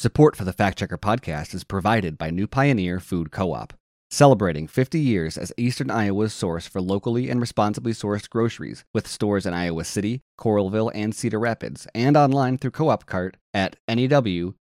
Support for the Fact Checker podcast is provided by New Pioneer Food Co op. Celebrating 50 years as Eastern Iowa's source for locally and responsibly sourced groceries, with stores in Iowa City, Coralville, and Cedar Rapids, and online through Co op Cart at newpi.coop.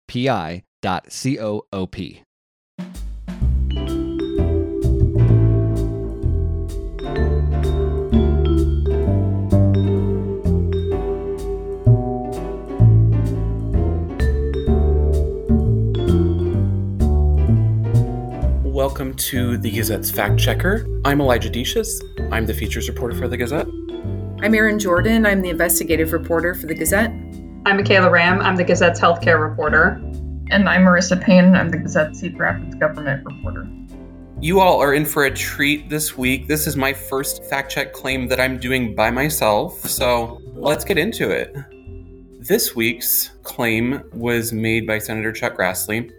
Welcome to the Gazette's Fact Checker. I'm Elijah Decious. I'm the features reporter for the Gazette. I'm Erin Jordan. I'm the investigative reporter for the Gazette. I'm Michaela Ramm. I'm the Gazette's healthcare reporter. And I'm Marissa Payne. I'm the Gazette's Cedar Rapids government reporter. You all are in for a treat this week. This is my first fact check claim that I'm doing by myself, so let's get into it. This week's claim was made by Senator Chuck Grassley.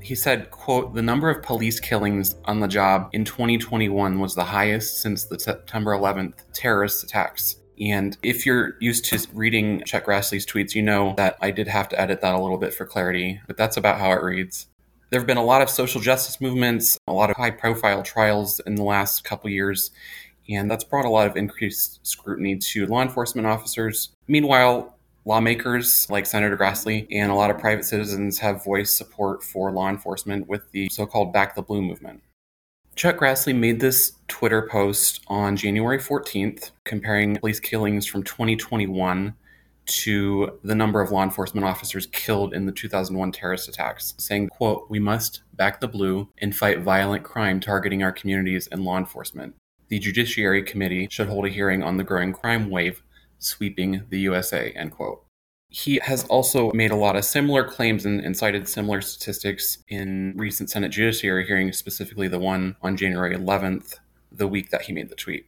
He said, quote, the number of police killings on the job in 2021 was the highest since the September 11th terrorist attacks. And if you're used to reading Chuck Grassley's tweets, you know that I did have to edit that a little bit for clarity, but that's about how it reads. There have been a lot of social justice movements, a lot of high profile trials in the last couple years, and that's brought a lot of increased scrutiny to law enforcement officers. Meanwhile, lawmakers like Senator Grassley and a lot of private citizens have voiced support for law enforcement with the so called Back the Blue movement. Chuck Grassley made this Twitter post on January 14th comparing police killings from 2021 to the number of law enforcement officers killed in the 2001 terrorist attacks, saying, quote, "We must back the blue and fight violent crime targeting our communities and law enforcement. The Judiciary Committee should hold a hearing on the growing crime wave sweeping the USA, end quote. He has also made a lot of similar claims and, and, cited similar statistics in recent Senate Judiciary hearings, specifically the one on January 11th, the week that he made the tweet.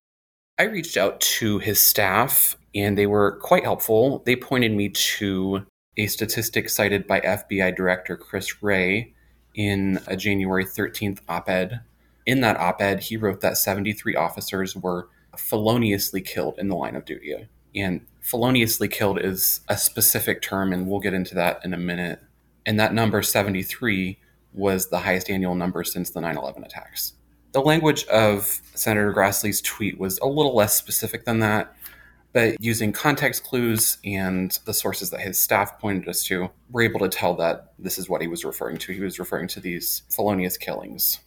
I reached out to his staff and they were quite helpful. They pointed me to a statistic cited by FBI Director Chris Wray in a January 13th op ed. In that op ed, he wrote that 73 officers were feloniously killed in the line of duty. And feloniously killed is a specific term, and we'll get into that in a minute. And that number 73 was the highest annual number since the 9 11 attacks. The language of Senator Grassley's tweet was a little less specific than that, but using context clues and the sources that his staff pointed us to, we're able to tell that this is what he was referring to. He was referring to these felonious killings.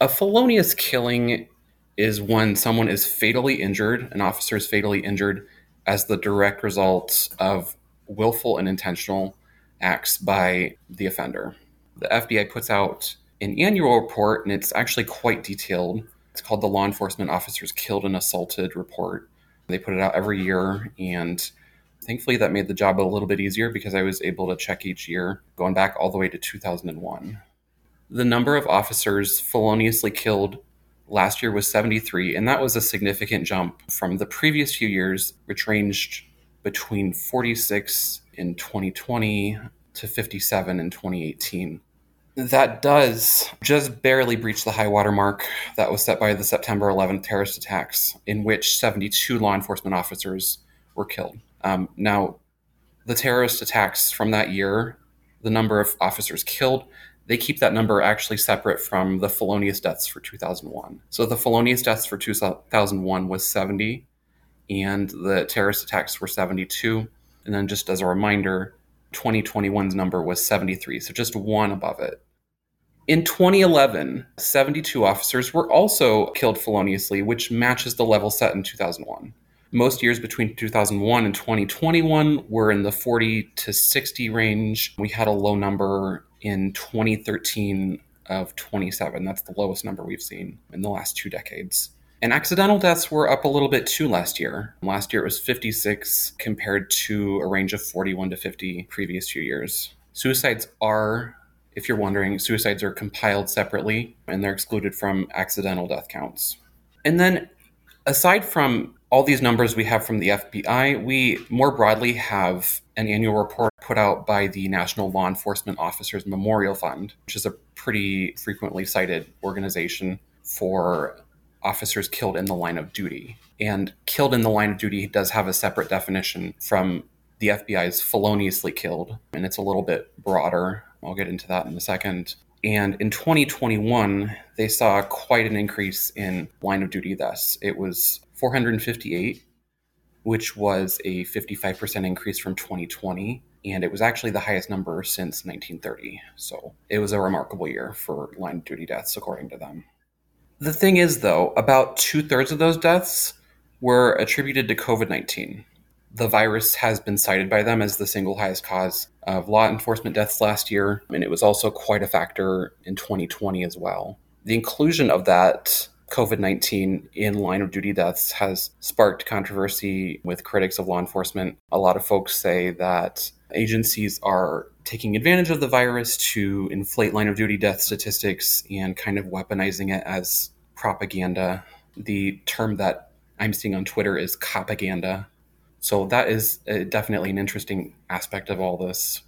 A felonious killing is when someone is fatally injured, an officer is fatally injured as the direct result of willful and intentional acts by the offender. The FBI puts out an annual report, and it's actually quite detailed. It's called the Law Enforcement Officers Killed and Assaulted Report. They put it out every year, and thankfully that made the job a little bit easier because I was able to check each year, going back all the way to 2001. The number of officers feloniously killed last year was 73, and that was a significant jump from the previous few years, which ranged between 46 in 2020 to 57 in 2018. That does just barely breach the high water mark that was set by the September 11th terrorist attacks, in which 72 law enforcement officers were killed. Um, now, the terrorist attacks from that year, the number of officers killed, they keep that number actually separate from the felonious deaths for 2001. So the felonious deaths for 2001 was 70, and the terrorist attacks were 72. And then, just as a reminder, 2021's number was 73, so just one above it. In 2011, 72 officers were also killed feloniously, which matches the level set in 2001. Most years between 2001 and 2021 were in the 40 to 60 range. We had a low number in 2013 of 27. That's the lowest number we've seen in the last two decades. And accidental deaths were up a little bit too last year. Last year it was 56 compared to a range of 41 to 50 previous few years. Suicides are, if you're wondering, suicides are compiled separately and they're excluded from accidental death counts. And then aside from all these numbers we have from the FBI, we more broadly have an annual report put out by the National Law Enforcement Officers Memorial Fund, which is a pretty frequently cited organization for officers killed in the line of duty. And killed in the line of duty does have a separate definition from the FBI's feloniously killed, and it's a little bit broader. I'll get into that in a second. And in 2021, they saw quite an increase in line of duty deaths. It was 458, which was a 55% increase from 2020. And it was actually the highest number since 1930. So it was a remarkable year for line of duty deaths, according to them. The thing is, though, about two thirds of those deaths were attributed to COVID 19 the virus has been cited by them as the single highest cause of law enforcement deaths last year, and it was also quite a factor in 2020 as well. The inclusion of that COVID 19 in line of duty deaths has sparked controversy with critics of law enforcement. A lot of folks say that agencies are taking advantage of the virus to inflate line of duty death statistics and kind of weaponizing it as propaganda. The term that I'm seeing on Twitter is propaganda, so that is uh, definitely an interesting aspect of all this.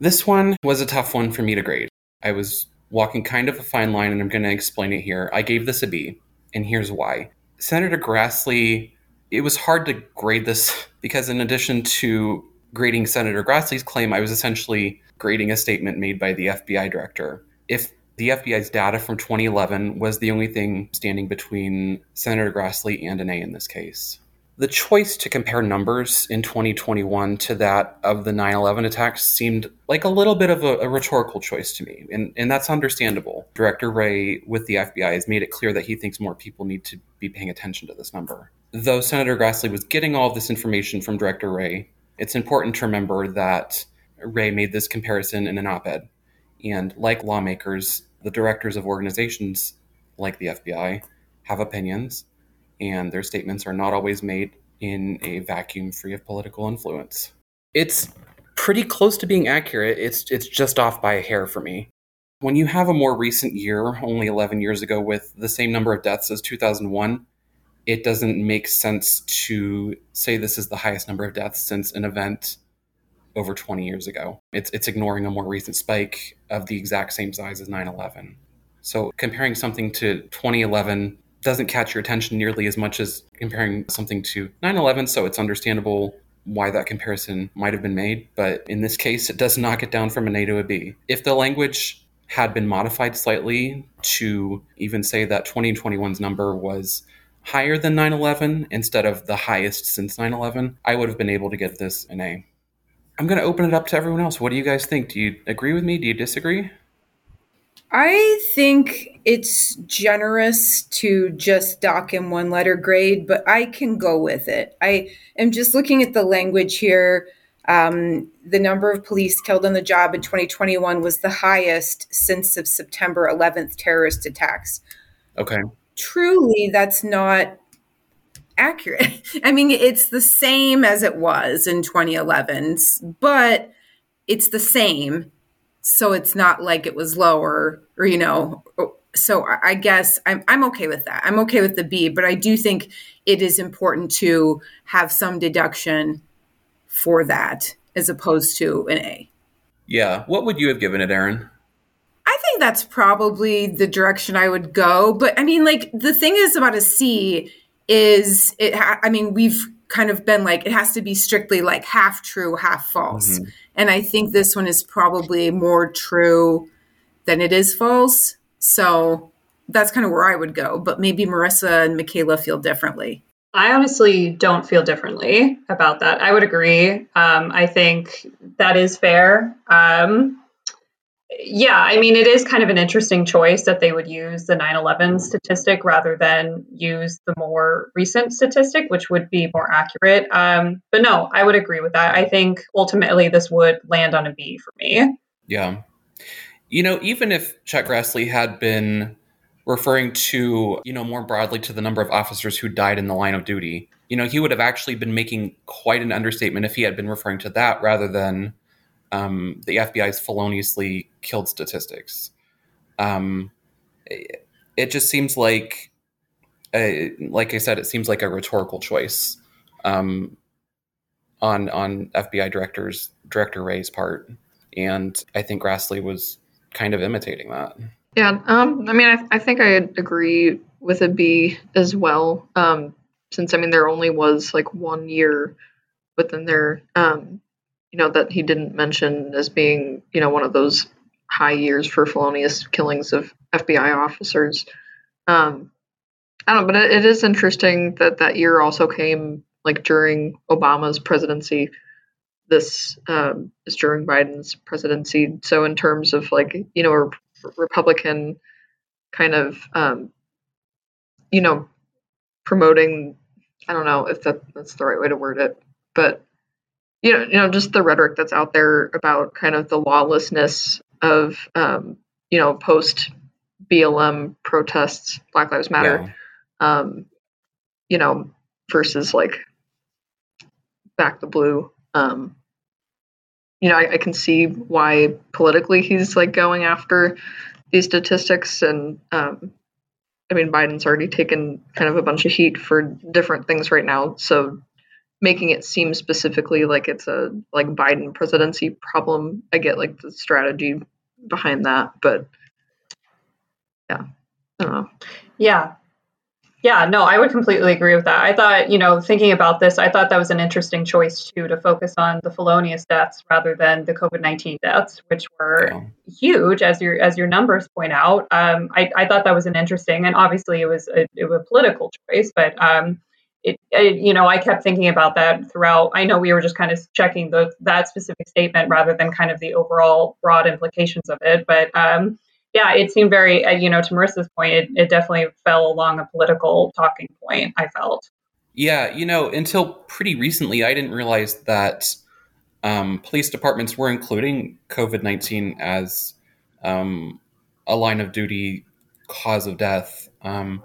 This one was a tough one for me to grade. I was walking kind of a fine line, and I'm going to explain it here. I gave this a B, and here's why. Senator Grassley, it was hard to grade this because, in addition to grading Senator Grassley's claim, I was essentially grading a statement made by the FBI director. If the FBI's data from 2011 was the only thing standing between Senator Grassley and an A in this case. The choice to compare numbers in 2021 to that of the 9 11 attacks seemed like a little bit of a, a, rhetorical choice to me, and, and that's understandable. Director Wray with the FBI, has made it clear that he thinks more people need to be paying attention to this number. Though Senator Grassley was getting all of this information from Director Wray, it's important to remember that Wray made this comparison in an op ed. And like lawmakers, the directors of organizations like the FBI have opinions and their statements are not always made in a vacuum free of political influence. It's pretty close to being accurate. It's it's just off by a hair for me. When you have a more recent year, only 11 years ago with the same number of deaths as 2001, it doesn't make sense to say this is the highest number of deaths since an event over 20 years ago. It's it's ignoring a more recent spike of the exact same size as 9/11. So comparing something to 2011 doesn't catch your attention nearly as much as comparing something to 9 11. So it's understandable why that comparison might have been made. But in this case, it does knock it down from an A to a B. If the language had been modified slightly to even say that 2021's number was higher than 9 11 instead of the highest since 9 11, I would have been able to get this an A. I'm going to open it up to everyone else. What do you guys think? Do you agree with me? Do you disagree? I think it's generous to just dock him one letter grade, but I can go with it. I am just looking at the language here. Um, the number of police killed on the job in 2021 was the highest since the September 11th terrorist attacks. Okay. Truly, that's not accurate. I mean, it's the same as it was in 2011, but it's the same so it's not like it was lower or you know so i guess i'm i'm okay with that. I'm okay with the b but i do think it is important to have some deduction for that as opposed to an a. Yeah. What would you have given it Erin i think that's probably the direction i would go but i mean like the thing is about a c is it ha- i mean we've kind of been like it has to be strictly like half true half false. Mm-hmm. And I think this one is probably more true than it is false. So that's kind of where I would go. But maybe Marissa and Michaela feel differently. I honestly don't feel differently about that. I would agree. Um, I think that is fair. Um, yeah, I mean, it is kind of an interesting choice that they would use the 9 11 statistic rather than use the more recent statistic, which would be more accurate. Um, but no, I would agree with that. I think ultimately this would land on a B for me. Yeah. You know, even if Chuck Grassley had been referring to, you know, more broadly to the number of officers who died in the line of duty, you know, he would have actually been making quite an understatement if he had been referring to that rather than um, the FBI's feloniously killed statistics. Um, it, it, just seems like, a, like I said, it seems like a rhetorical choice um, on on FBI directors director Wray's part, and I think Grassley was kind of imitating that. Yeah, um, I mean, I, I think I agree with a B as well. Um, since I mean, there only was like one year within their um, you know, that he didn't mention as being, you know, one of those high years for felonious killings of FBI officers. Um, I don't know, but it, it is interesting that that year also came like during Obama's presidency. This um, is during Biden's presidency. So in terms of like you know a Republican kind of um, you know promoting, I don't know if that, that's the right way to word it, but you know you know just the rhetoric that's out there about kind of the lawlessness of um, you know post BLM protests, Black Lives Matter, yeah. um, you know, versus like back the blue. Um, you know, I, I, can see why politically he's like going after these statistics, and um, I mean, Biden's already taken kind of a bunch of heat for different things right now, so making it seem specifically like it's a like Biden presidency problem, I get like the strategy behind that, but yeah, I don't know. Yeah. Yeah, no, I would completely agree with that. I thought, you know, thinking about this, I thought that was an interesting choice too to focus on the felonious deaths rather than the COVID nineteen deaths, which were yeah. huge, as your as your numbers point out. Um, I, I thought that was an interesting, and obviously it was a, it was a political choice, but um, it, it, you know, I kept thinking about that throughout. I know we were just kind of checking the that specific statement rather than kind of the overall broad implications of it, but. Um, yeah, it seemed very, uh, you know, to Marissa's point, it, it definitely fell along a political talking point, I felt. Yeah, you know, until pretty recently, I didn't realize that um, police departments were including COVID 19 as um, a line of duty cause of death. Um,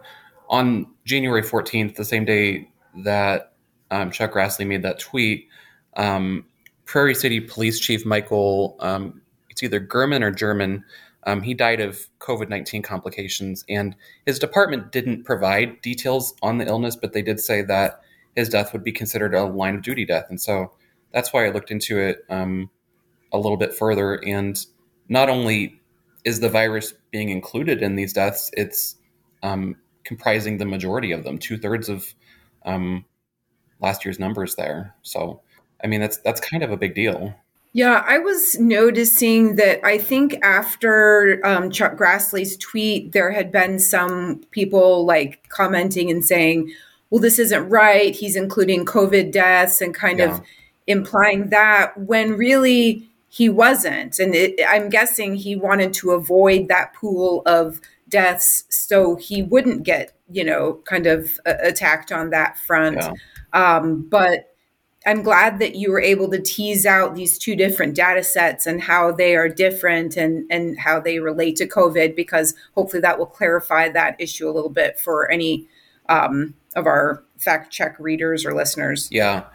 on January 14th, the same day that um, Chuck Grassley made that tweet, um, Prairie City Police Chief Michael, um, it's either German or German, um, he died of COVID 19 complications, and his department didn't provide details on the illness, but they did say that his death would be considered a line of duty death. And so that's why I looked into it um, a little bit further. And not only is the virus being included in these deaths, it's um, comprising the majority of them, two thirds of um, last year's numbers there. So, I mean, that's that's kind of a big deal. Yeah, I was noticing that I think after um, Chuck Grassley's tweet, there had been some people like commenting and saying, well, this isn't right. He's including COVID deaths and kind yeah. of implying that when really he wasn't. And it, I'm guessing he wanted to avoid that pool of deaths so he wouldn't get, you know, kind of uh, attacked on that front. Yeah. Um, but I'm glad that you were able to tease out these two different data sets and how they are different and, and how they relate to COVID, because hopefully that will clarify that issue a little bit for any um, of our fact check readers or listeners. Yeah.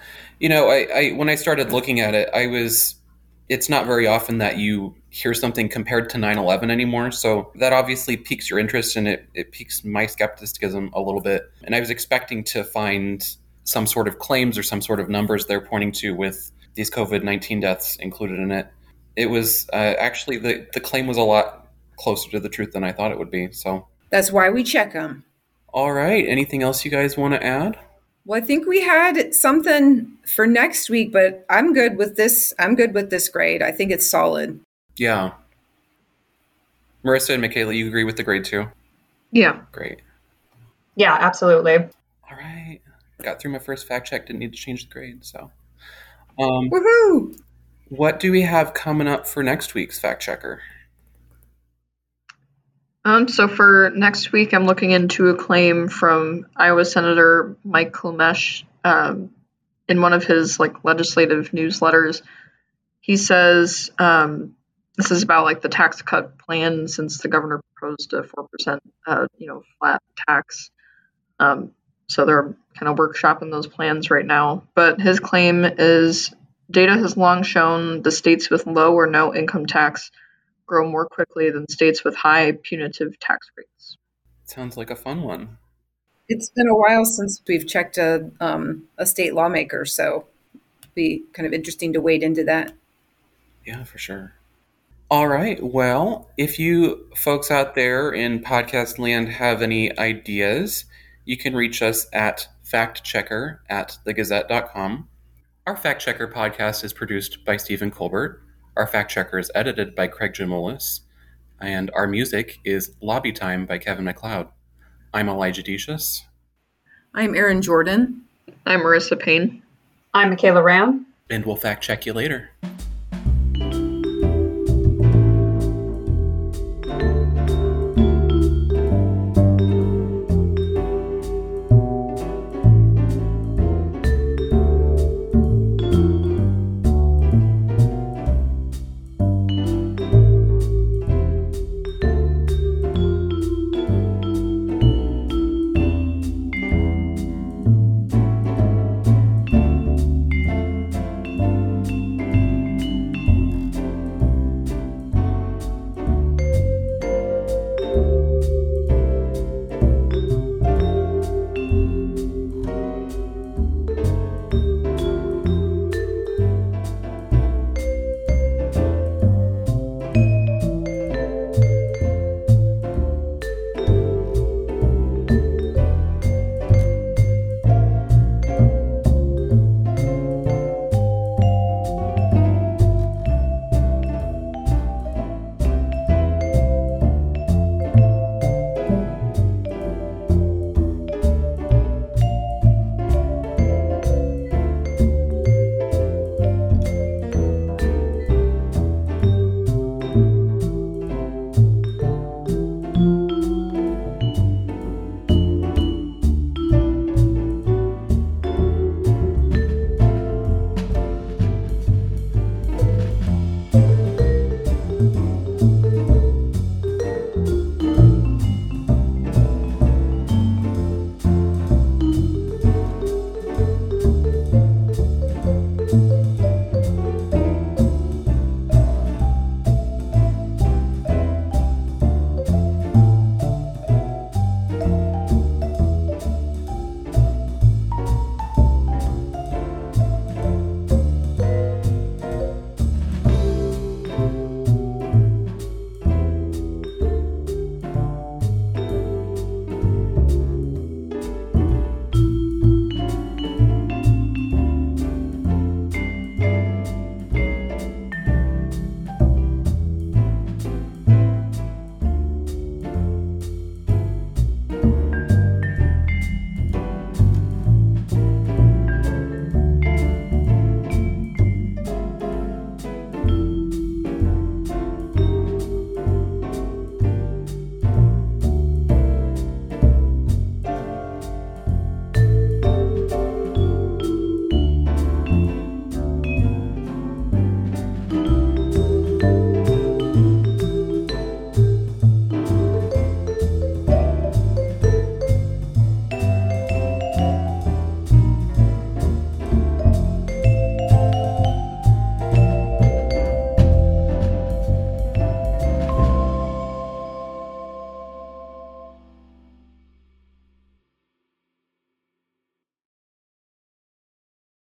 You know, I, I when I started looking at it, I was it's not very often that you hear something compared to 9-11 anymore so that obviously piques your interest and it, it piques my skepticism a little bit and i was expecting to find some sort of claims or some sort of numbers they're pointing to with these COVID 19 deaths included in it. It was uh, actually the, the claim was a lot closer to the truth than I thought it would be. So that's why we check them. All right. Anything else you guys want to add? Well, I think we had something for next week, but I'm good with this. I'm good with this grade. I think it's solid. Yeah. Marissa and Michaela, you agree with the grade too? Yeah. Great. Yeah, absolutely. All right got through my first fact check, didn't need to change the grade. So, um, woohoo! What do we have coming up for next week's fact checker? Um, so for next week, I'm looking into a claim from Iowa Senator Mike Klimesh. Um, in one of his like legislative newsletters, he says um, this is about like the tax cut plan since the governor proposed a four percent, uh, you know, flat tax. Um, so they're kind of workshopping those plans right now. But his claim is data has long shown the states with low or no income tax grow more quickly than states with high punitive tax rates. Sounds like a fun one. It's been a while since we've checked a, um, a state lawmaker, so it'd be kind of interesting to wade into that. Yeah, for sure. All right. Well, if you folks out there in podcast land have any ideas, you can reach us at factchecker at thegazette.com. Our Fact Checker podcast is produced by Stephen Colbert. Our fact checker is edited by Craig Jamolis, and our music is Lobby Time by Kevin MacLeod. I'm Elijah Decious. I'm Erin Jordan. I'm Marissa Payne. I'm Michaela Ramm. And we'll fact check you later.